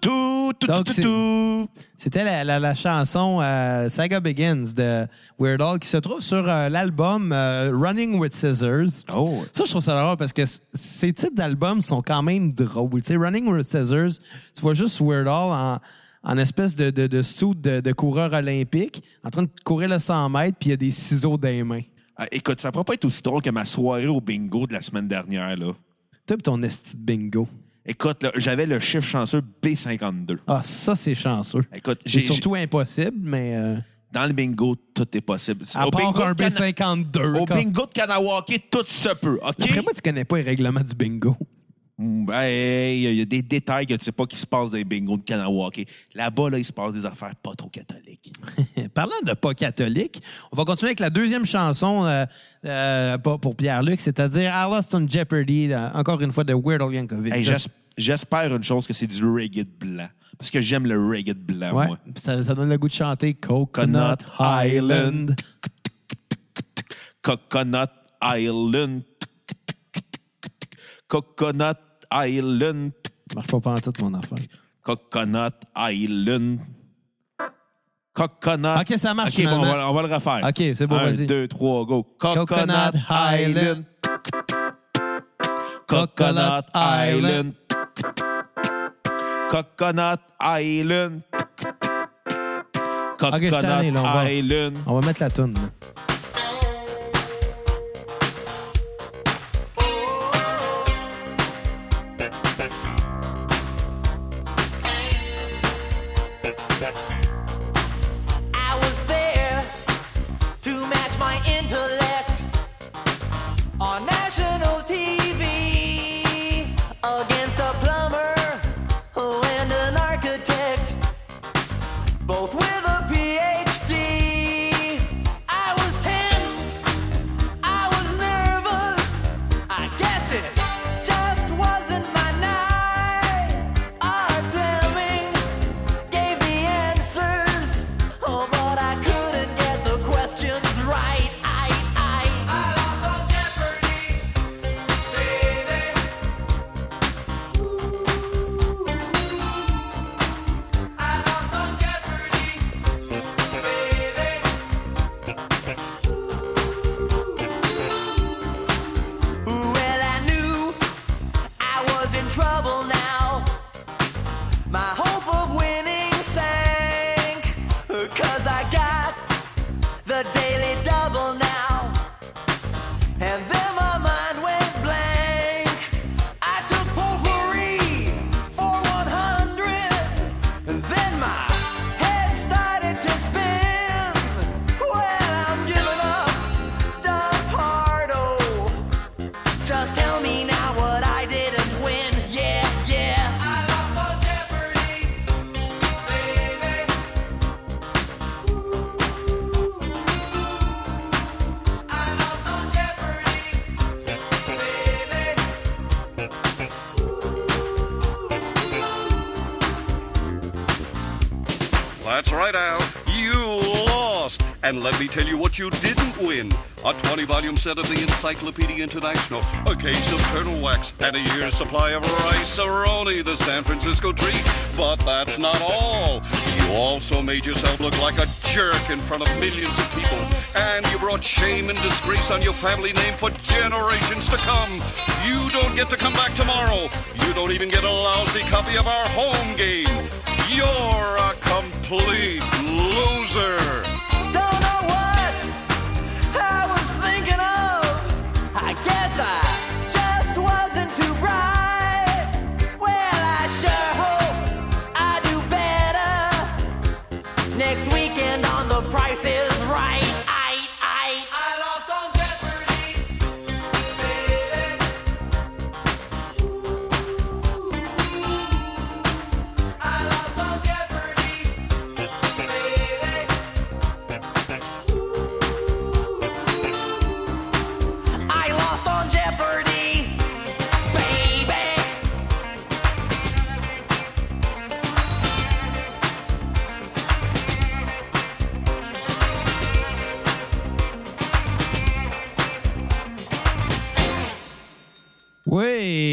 tout, tout, Donc, tout, c'est- tout. C'était la, la- la chanson euh, Saga Begins de Weird Al qui se trouve sur euh, l'album euh, Running with Scissors. Oh. Ça, je trouve ça drôle parce que ces titres d'albums sont quand même drôles. Tu sais, Running with Scissors, tu vois juste Weird Al en, en espèce de, de, de suit de, de coureur olympique, en train de courir le 100 mètres, puis il y a des ciseaux dans les mains. Ah, écoute, ça pourrait pas être aussi drôle que ma soirée au bingo de la semaine dernière. Là. Toi, ton esti de bingo. Écoute, j'avais le chiffre chanceux B52. Ah, ça, c'est chanceux. Écoute, C'est j'ai, surtout impossible, mais... euh, dans le bingo, tout est possible. à au part bingo un de Cana- B52. Au bingo de Kanawake, tout se peut, OK? Après moi, tu connais pas les règlements du bingo. Mm, ben, hey, il y a des détails que tu sais pas qui se passent dans les bingos de Kanawake. Là-bas, là, il se passe des affaires pas trop catholiques. Parlant de pas catholique, on va continuer avec la deuxième chanson euh, euh, pour Pierre-Luc, c'est-à-dire I Lost on Jeopardy, là, encore une fois de Weird Al Yankovic. Hey, J'espère une chose que c'est du reggae blanc. Parce que j'aime le reggae blanc, ouais, moi. ça, ça donne le goût de chanter Coconut Coconut Island. Island. Coconut Island. Coconut Island. Marche pas en tout mon affaire. Coconut Island. Coconut. Ok, ça marche, Ok, bon, on va, on va le refaire. Ok, c'est bon, Un, vas-y. deux, trois, go. Coconut Coconut Island. Coconut Island. Coconut Island. On va- Coconut Island. On va mettre la toune. là. Trouble now. You didn't win. A 20 volume set of the Encyclopedia International, a case of turtle wax, and a year's supply of rice-a-roni, the San Francisco treat. But that's not all. You also made yourself look like a jerk in front of millions of people. And you brought shame and disgrace on your family name for generations to come. You don't get to come back tomorrow. You don't even get a lousy copy of our home game. You're a complete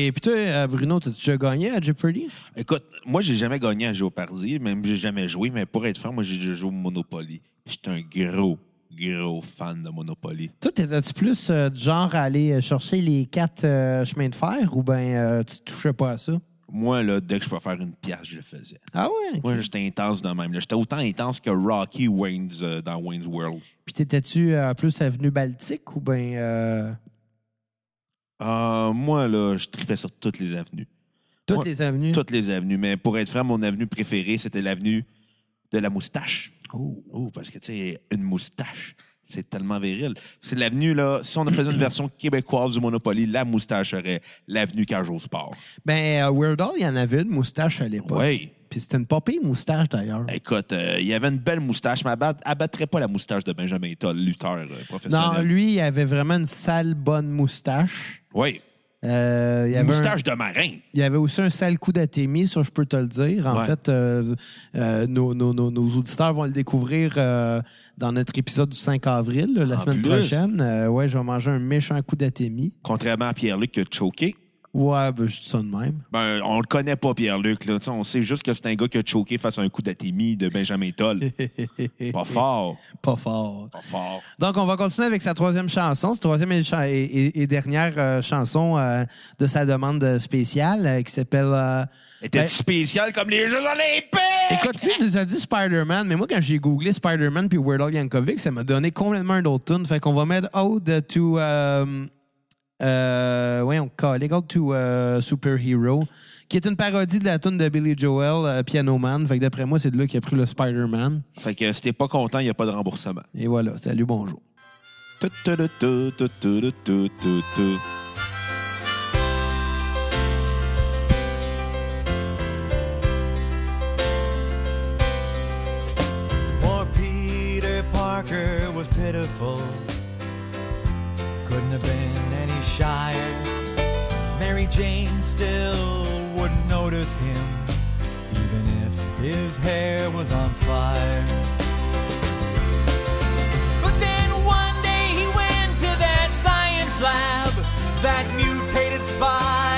Oui, puis toi, euh, Bruno, t'as déjà gagné à Jeopardy? Écoute, moi, j'ai jamais gagné à Géopardy, même j'ai jamais joué, mais pour être franc, moi, j'ai déjà joué au Monopoly. J'étais un gros, gros fan de Monopoly. Toi, t'étais-tu plus euh, du genre à aller euh, chercher les quatre euh, chemins de fer ou bien euh, tu touchais pas à ça? Moi, là, dès que je pouvais faire une pièce, je le faisais. Ah ouais? Moi, j'étais intense de même. J'étais autant intense que Rocky Wayne's euh, dans Wayne's World. Puis t'étais-tu plus avenue Baltique ou bien... euh, moi, là, je tripais sur toutes les avenues. toutes les avenues? Toutes les avenues. Mais pour être franc, mon avenue préférée, c'était l'avenue de la moustache. Oh, parce que, tu sais, une moustache, c'est tellement viril. C'est l'avenue, là, si on faisait une version québécoise du Monopoly, la moustache serait l'avenue au sport. Ben, euh, Weird Al, il y en avait une moustache à l'époque. Oui. Puis c'était une pire moustache, d'ailleurs. Écoute, euh, il y avait une belle moustache, mais elle bat- elle battrait pas la moustache de Benjamin Toll, lutteur euh, professionnel. Non, lui, il avait vraiment une sale bonne moustache. Oui. Euh, il y avait un- moustache de marin. Il y avait aussi un sale coup d'athémie, ça je peux te le dire. En Ouais. fait, euh, euh, nos, nos- nos- nos auditeurs vont le découvrir euh, dans notre épisode du 5 avril, là, la En semaine plus. prochaine. Ouais, je vais manger un méchant coup d'athémie. Contrairement à Pierre-Luc qui a choqué. Ouais, ben, je dis ça de même. Ben, on le connaît pas, Pierre-Luc. là. Tu sais, On sait juste que c'est un gars qui a choqué face à un coup d'athémie de Benjamin Toll. pas fort. Pas fort. Pas fort. Donc, on va continuer avec sa troisième chanson, sa troisième et, dernière euh, chanson euh, de sa demande spéciale euh, qui s'appelle... Était ben, spécial comme les Jeux Olympiques! Écoute, lui, il nous a dit Spider-Man, mais moi, quand j'ai googlé Spider-Man puis Weird Al Yankovic, ça m'a donné complètement un autre tune. Fait qu'on va mettre Ode to euh, ouais, on calait Gold to uh, Superhero, qui est une parodie de la tune de Billy Joel, euh, Piano Man. Fait que d'après moi, c'est de là qu'il a pris le Spider-Man. Fait que si t'es pas content, il n'y a pas de remboursement. Et voilà, salut, bonjour. Parker was pitiful. Couldn't have been any shyer. Mary Jane still wouldn't notice him, even if his hair was on fire. But then one day he went to that science lab. That mutated spider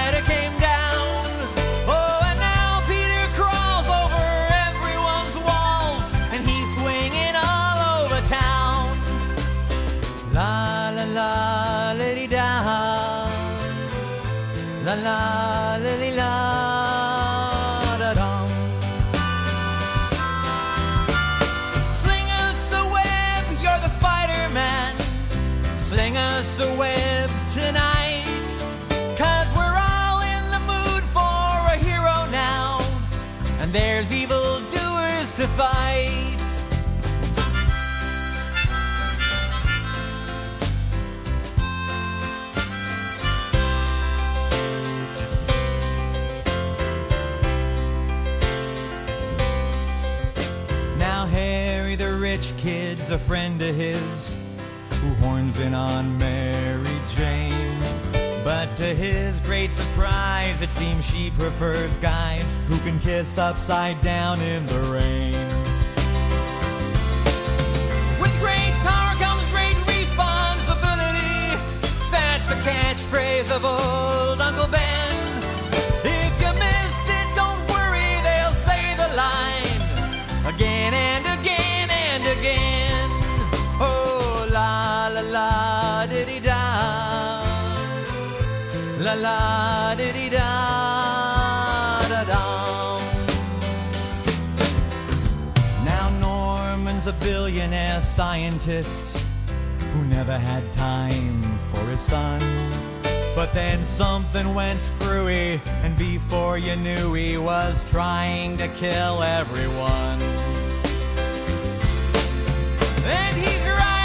La la lily la da dum. Sling us a web, you're the Spider Man. Sling us a web tonight. Cause we're all in the mood for a hero now. And there's evil doers to fight. rich kid's a friend of his who horns in on Mary Jane. But to his great surprise, it seems she prefers guys who can kiss upside down in the rain. With great power comes great responsibility. That's the catchphrase of all. Scientist who never had time for his son. But then something went screwy, and before you knew he was trying to kill everyone. And he's riding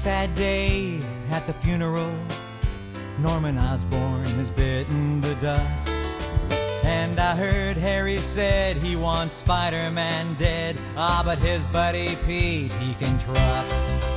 sad day at the funeral. Norman Osborn has bitten the dust. And I heard Harry said he wants Spider Man dead. Ah, but his buddy Pete he can trust.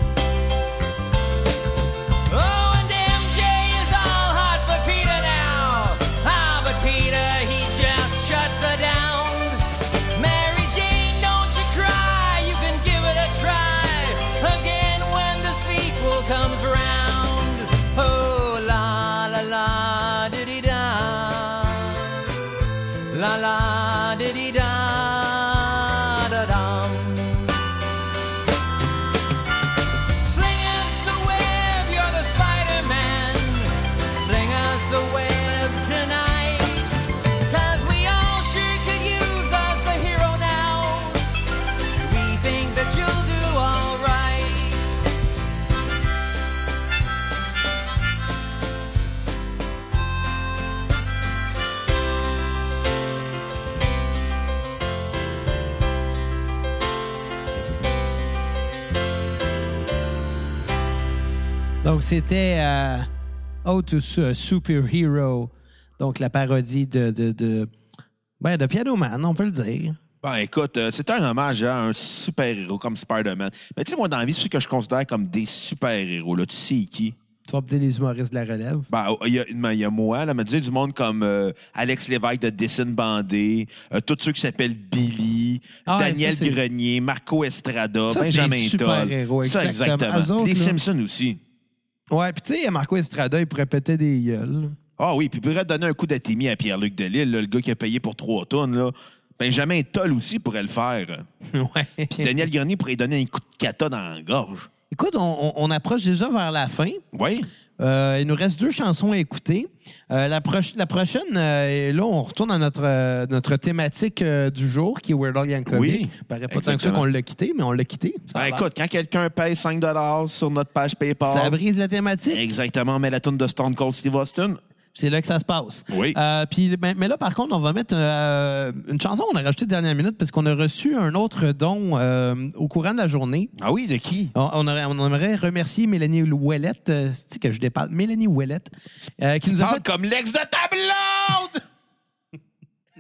Donc, c'était euh, How to a Superhero, donc la parodie de, de, de, ben, de Piano Man, on peut le dire. Ben, écoute, euh, c'est un hommage à un super-héros comme Spider-Man. Mais tu sais, moi, dans la vie, ceux que je considère comme des super-héros, là, tu sais qui? Tu vas peut-être les humoristes de la relève. Ben, il y a, ben, il y a moi, là, mais tu sais, du monde comme euh, Alex Lévesque de Dessine Bandé, euh, tous ceux qui s'appellent Billy, Ah Daniel ça, Grenier, Marco Estrada, Ça, Benjamin des Toll. super-héros, Ça, exactement. exactement. Eux autres, Les là. Simpsons aussi. Ouais, puis tu sais, Marco Estrada, il pourrait péter des gueules. Ah oui, puis il pourrait donner un coup d'atémie à Pierre-Luc Delisle, là, le gars qui a payé pour trois tonnes. Là. Benjamin Toll aussi pourrait le faire. Ouais. Puis Daniel Grenier pourrait lui donner un coup de kata dans la gorge. Écoute, on, on- on approche déjà vers la fin. Oui. Euh, il nous reste deux chansons à écouter. Euh, la, prochaine, euh, là, on retourne à notre, euh, notre thématique du jour, qui est Weird Al Yankovic. Oui, paraît pas tant que ça qu'on l'a quitté, mais on l'a quitté. Ben, écoute, quand quelqu'un paye 5 sur notre page PayPal, ça brise la thématique. exactement, met la tune de Stone Cold Steve Austin. C'est là que ça se passe. Oui. Euh, puis, ben, mais là, par contre, on va mettre euh, une chanson qu'on a rajoutée de dernière minute parce qu'on a reçu un autre don euh, au courant de la journée. Ah oui, de qui? On, on aurait- on aimerait remercier Mélanie Ouellette, euh, c'est que je déparle, Mélanie Ouellette, euh, qui, nous a fait, comme l'ex de ta blonde!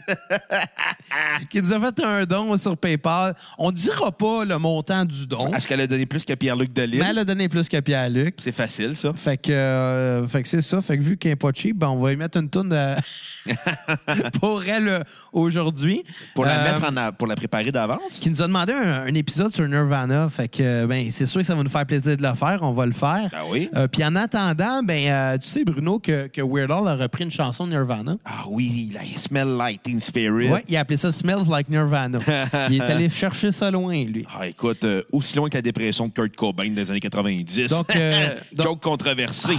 qui nous a fait un don sur PayPal. On ne dira pas le montant du don, Est-ce qu'elle a donné plus que Pierre-Luc Delisle? mais elle a donné plus que Pierre-Luc. C'est facile, ça. Fait que, euh, fait que c'est ça. Fait que vu qu'elle n'est pas cheap, ben on va y mettre une tonne pour elle euh, aujourd'hui. Pour la Euh, mettre en a- pour la préparer d'avance? qui nous a demandé un, un épisode sur Nirvana. Fait que, ben, c'est sûr que ça va nous faire plaisir de le faire. On va le faire. Ah oui? Euh, Puis en attendant, ben, euh, tu sais, Bruno, que, que Weird Al a repris une chanson de Nirvana. Ah oui, la Smell Like Teen Spirit. Ouais, il a appelé ça Smells Like Nirvana. il est allé chercher ça loin, lui. Ah, écoute, euh, aussi loin que la dépression de Kurt Cobain des années 90. Donc, euh, donc- Joke controversé.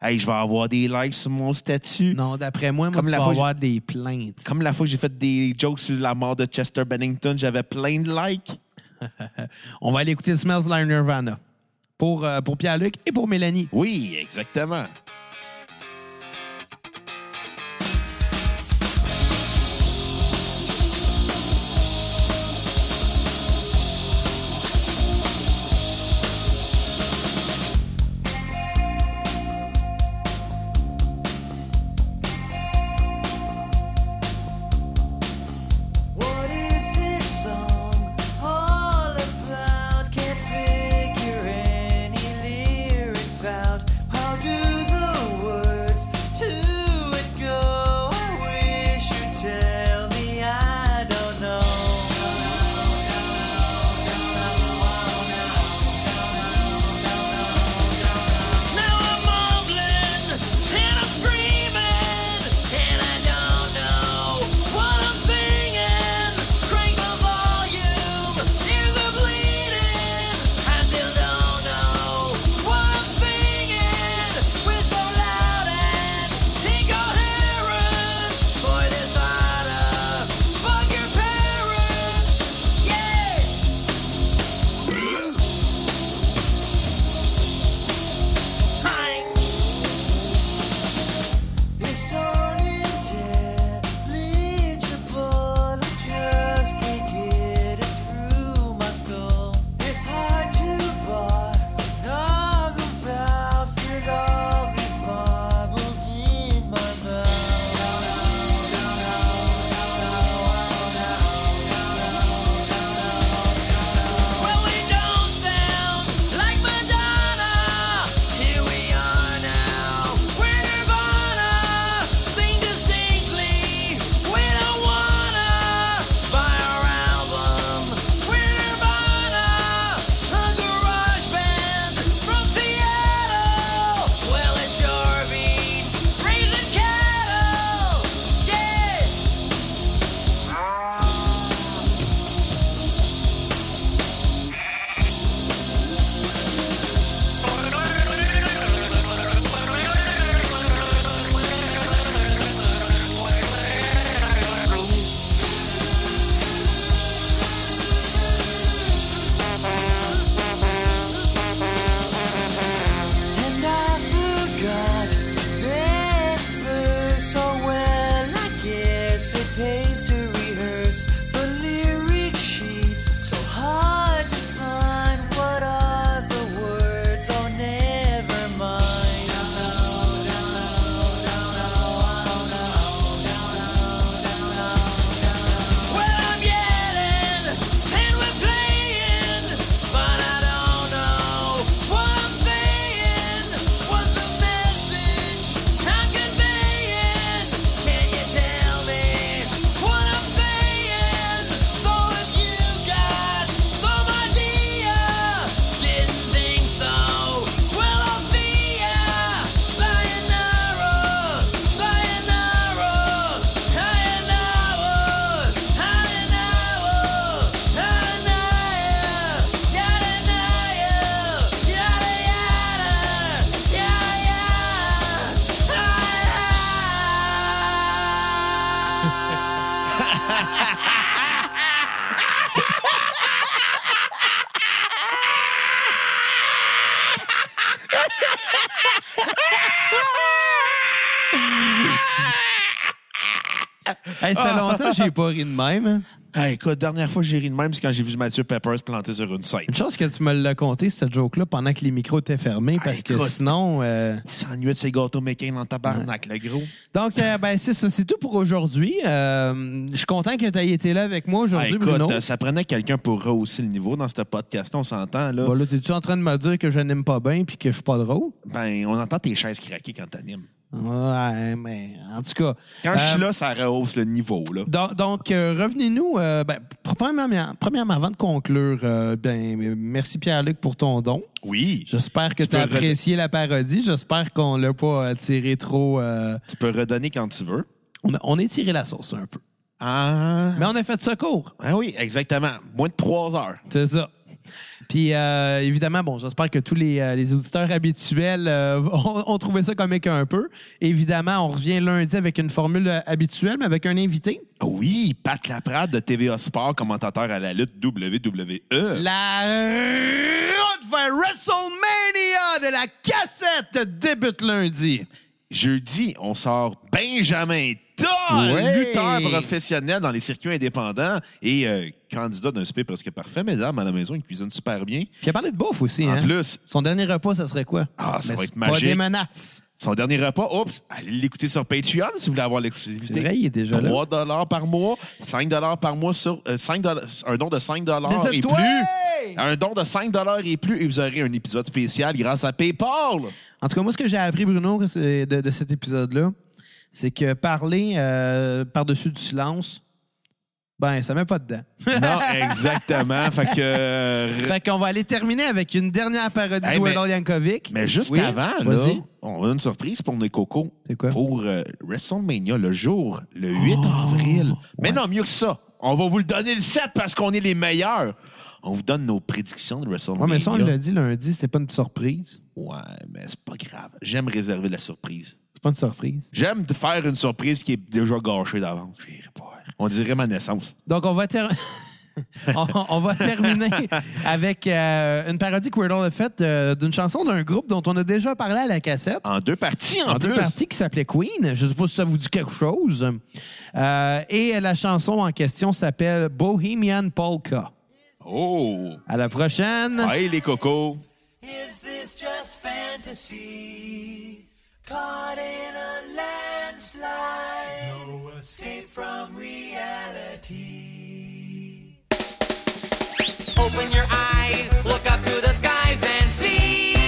Hey, je vais avoir des likes sur mon statut. Non, d'après moi, moi Comme tu la vas fois- avoir des plaintes. Comme la fois que j'ai fait des jokes sur la mort de Chester Bennington, j'avais plein de likes. On va aller écouter Smells Like Nirvana. Pour, euh, pour Pierre-Luc et pour Mélanie. Oui, exactement. J'ai pas ri de même. hein? Ah, écoute, dernière fois que j'ai ri de même, c'est quand j'ai vu Mathieu Peppers planté sur une scène. Une chose que tu me l'as conté, cette joke-là, pendant que les micros étaient fermés, parce que écoute. sinon... euh, Il s'ennuyait de ses gâteaux mécaniques dans tabarnak, le gros. Donc, euh, ben, c'est ça. C'est tout pour aujourd'hui. Euh, je suis content que tu aies été là avec moi Ah, aujourd'hui, écoute, Bruno. euh, ça prenait quelqu'un pour rehausser le niveau dans ce podcast on s'entend, là. Bon, là, t'es-tu en train de me dire que je n'aime pas bien puis que je suis pas drôle? Ben, on entend tes chaises craquer quand t'animes. Ouais, mais en tout cas. Quand je suis euh, là, ça rehausse le niveau, là. Donc, donc, euh, revenez-nous. euh, ben, premièrement, premièrement, avant de conclure, ben, merci Pierre-Luc pour ton don. Oui. J'espère que Tu as apprécié la parodie. J'espère qu'on l'a pas tiré trop. Tu peux redonner quand tu veux. on, a, on tiré la sauce un peu. Ah. Mais on a fait ça court. Ah oui, exactement. Moins de trois heures. C'est ça. Puis euh, évidemment, bon, j'espère que tous les, euh, les auditeurs habituels euh, ont, ont trouvé ça comique un peu. Évidemment, on revient lundi avec une formule habituelle, mais avec un invité. Oui, Pat Laprade de TVA Sport, commentateur à la lutte WWE. La route vers WrestleMania de la cassette débute lundi. Jeudi, on sort Benjamin Ouais. lutteur professionnel dans les circuits indépendants et euh, candidat d'un souper presque parfait. Mesdames, à la maison, il cuisine super bien. Qui a parlé de bouffe aussi, En hein? plus, Son dernier repas, ça serait quoi? Ah, ça Mais va être Pas magique. des menaces. son dernier repas, oups, allez l'écouter sur Patreon si vous voulez avoir l'exclusivité. Vrai, il est déjà là. 3 dollars par mois, 5 dollars par mois sur euh, 5 dollars- un don de 5 dollars Des et plus. Un don de 5 dollars et plus et vous aurez un épisode spécial grâce à PayPal. En tout cas, moi, ce que j'ai appris, Bruno, de, de cet épisode-là, c'est que parler euh, par-dessus du silence, ben, ça met pas dedans. non, exactement. fait que euh, fait qu'on va aller terminer avec une dernière parodie Hey, de Al Yankovic. Mais juste Oui, avant, là, on a une surprise pour nos cocos. C'est quoi? Pour euh, WrestleMania, le jour, le 8 avril. Mais non, mieux que ça. On va vous le donner le 7 parce qu'on est les meilleurs. On vous donne nos prédictions de Ouais, WrestleMania. mais ça, on l'a dit lundi, c'est pas une surprise. Ouais, mais c'est pas grave. J'aime réserver la surprise. C'est pas une surprise. J'aime te faire une surprise qui est déjà gâchée d'avance. On dirait ma naissance. Donc, on va, ter- on, on va terminer avec euh, une parodie que Weird Al a faite euh, d'une chanson d'un groupe dont on a déjà parlé à la cassette. En deux parties, en, en deux parties qui s'appelait Queen. Je ne sais pas si ça vous dit quelque chose. Euh, et la chanson en question s'appelle Bohemian Polka. Oh! À la prochaine. Hey, les cocos! Is this just fantasy? Caught in a landslide. No escape from reality. Open your eyes, look up to the skies and see.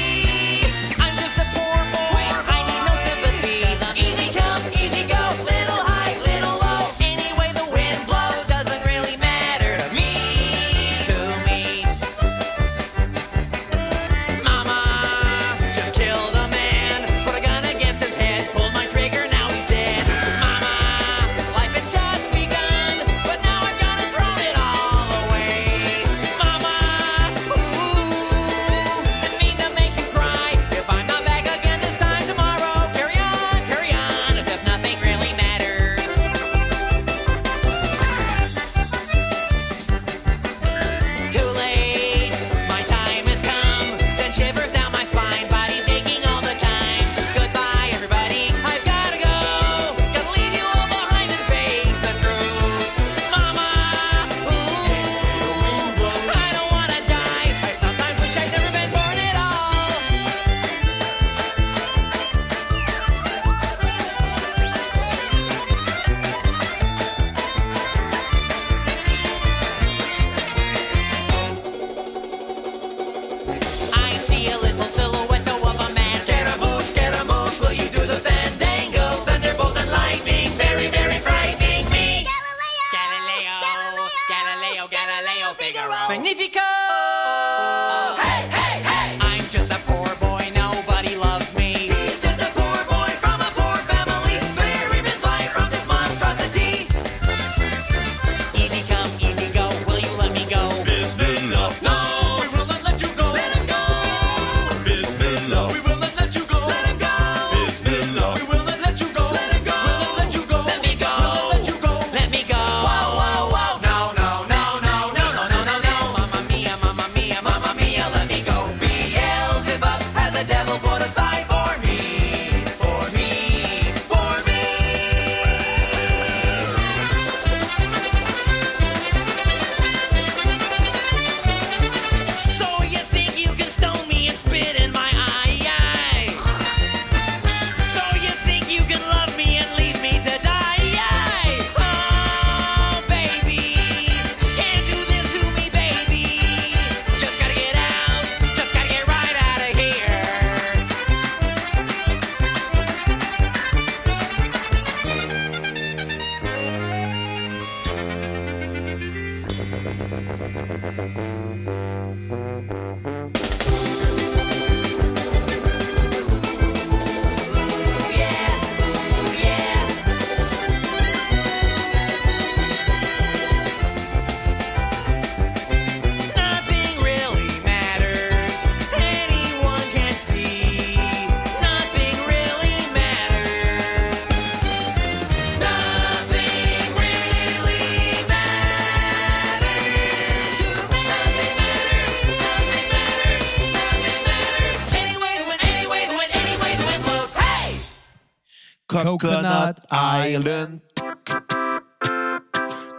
Coconut Island.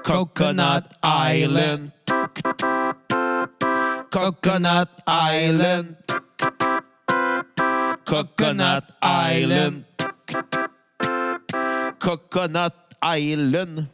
Coconut Island. Coconut Island. Coconut Island. Coconut Island.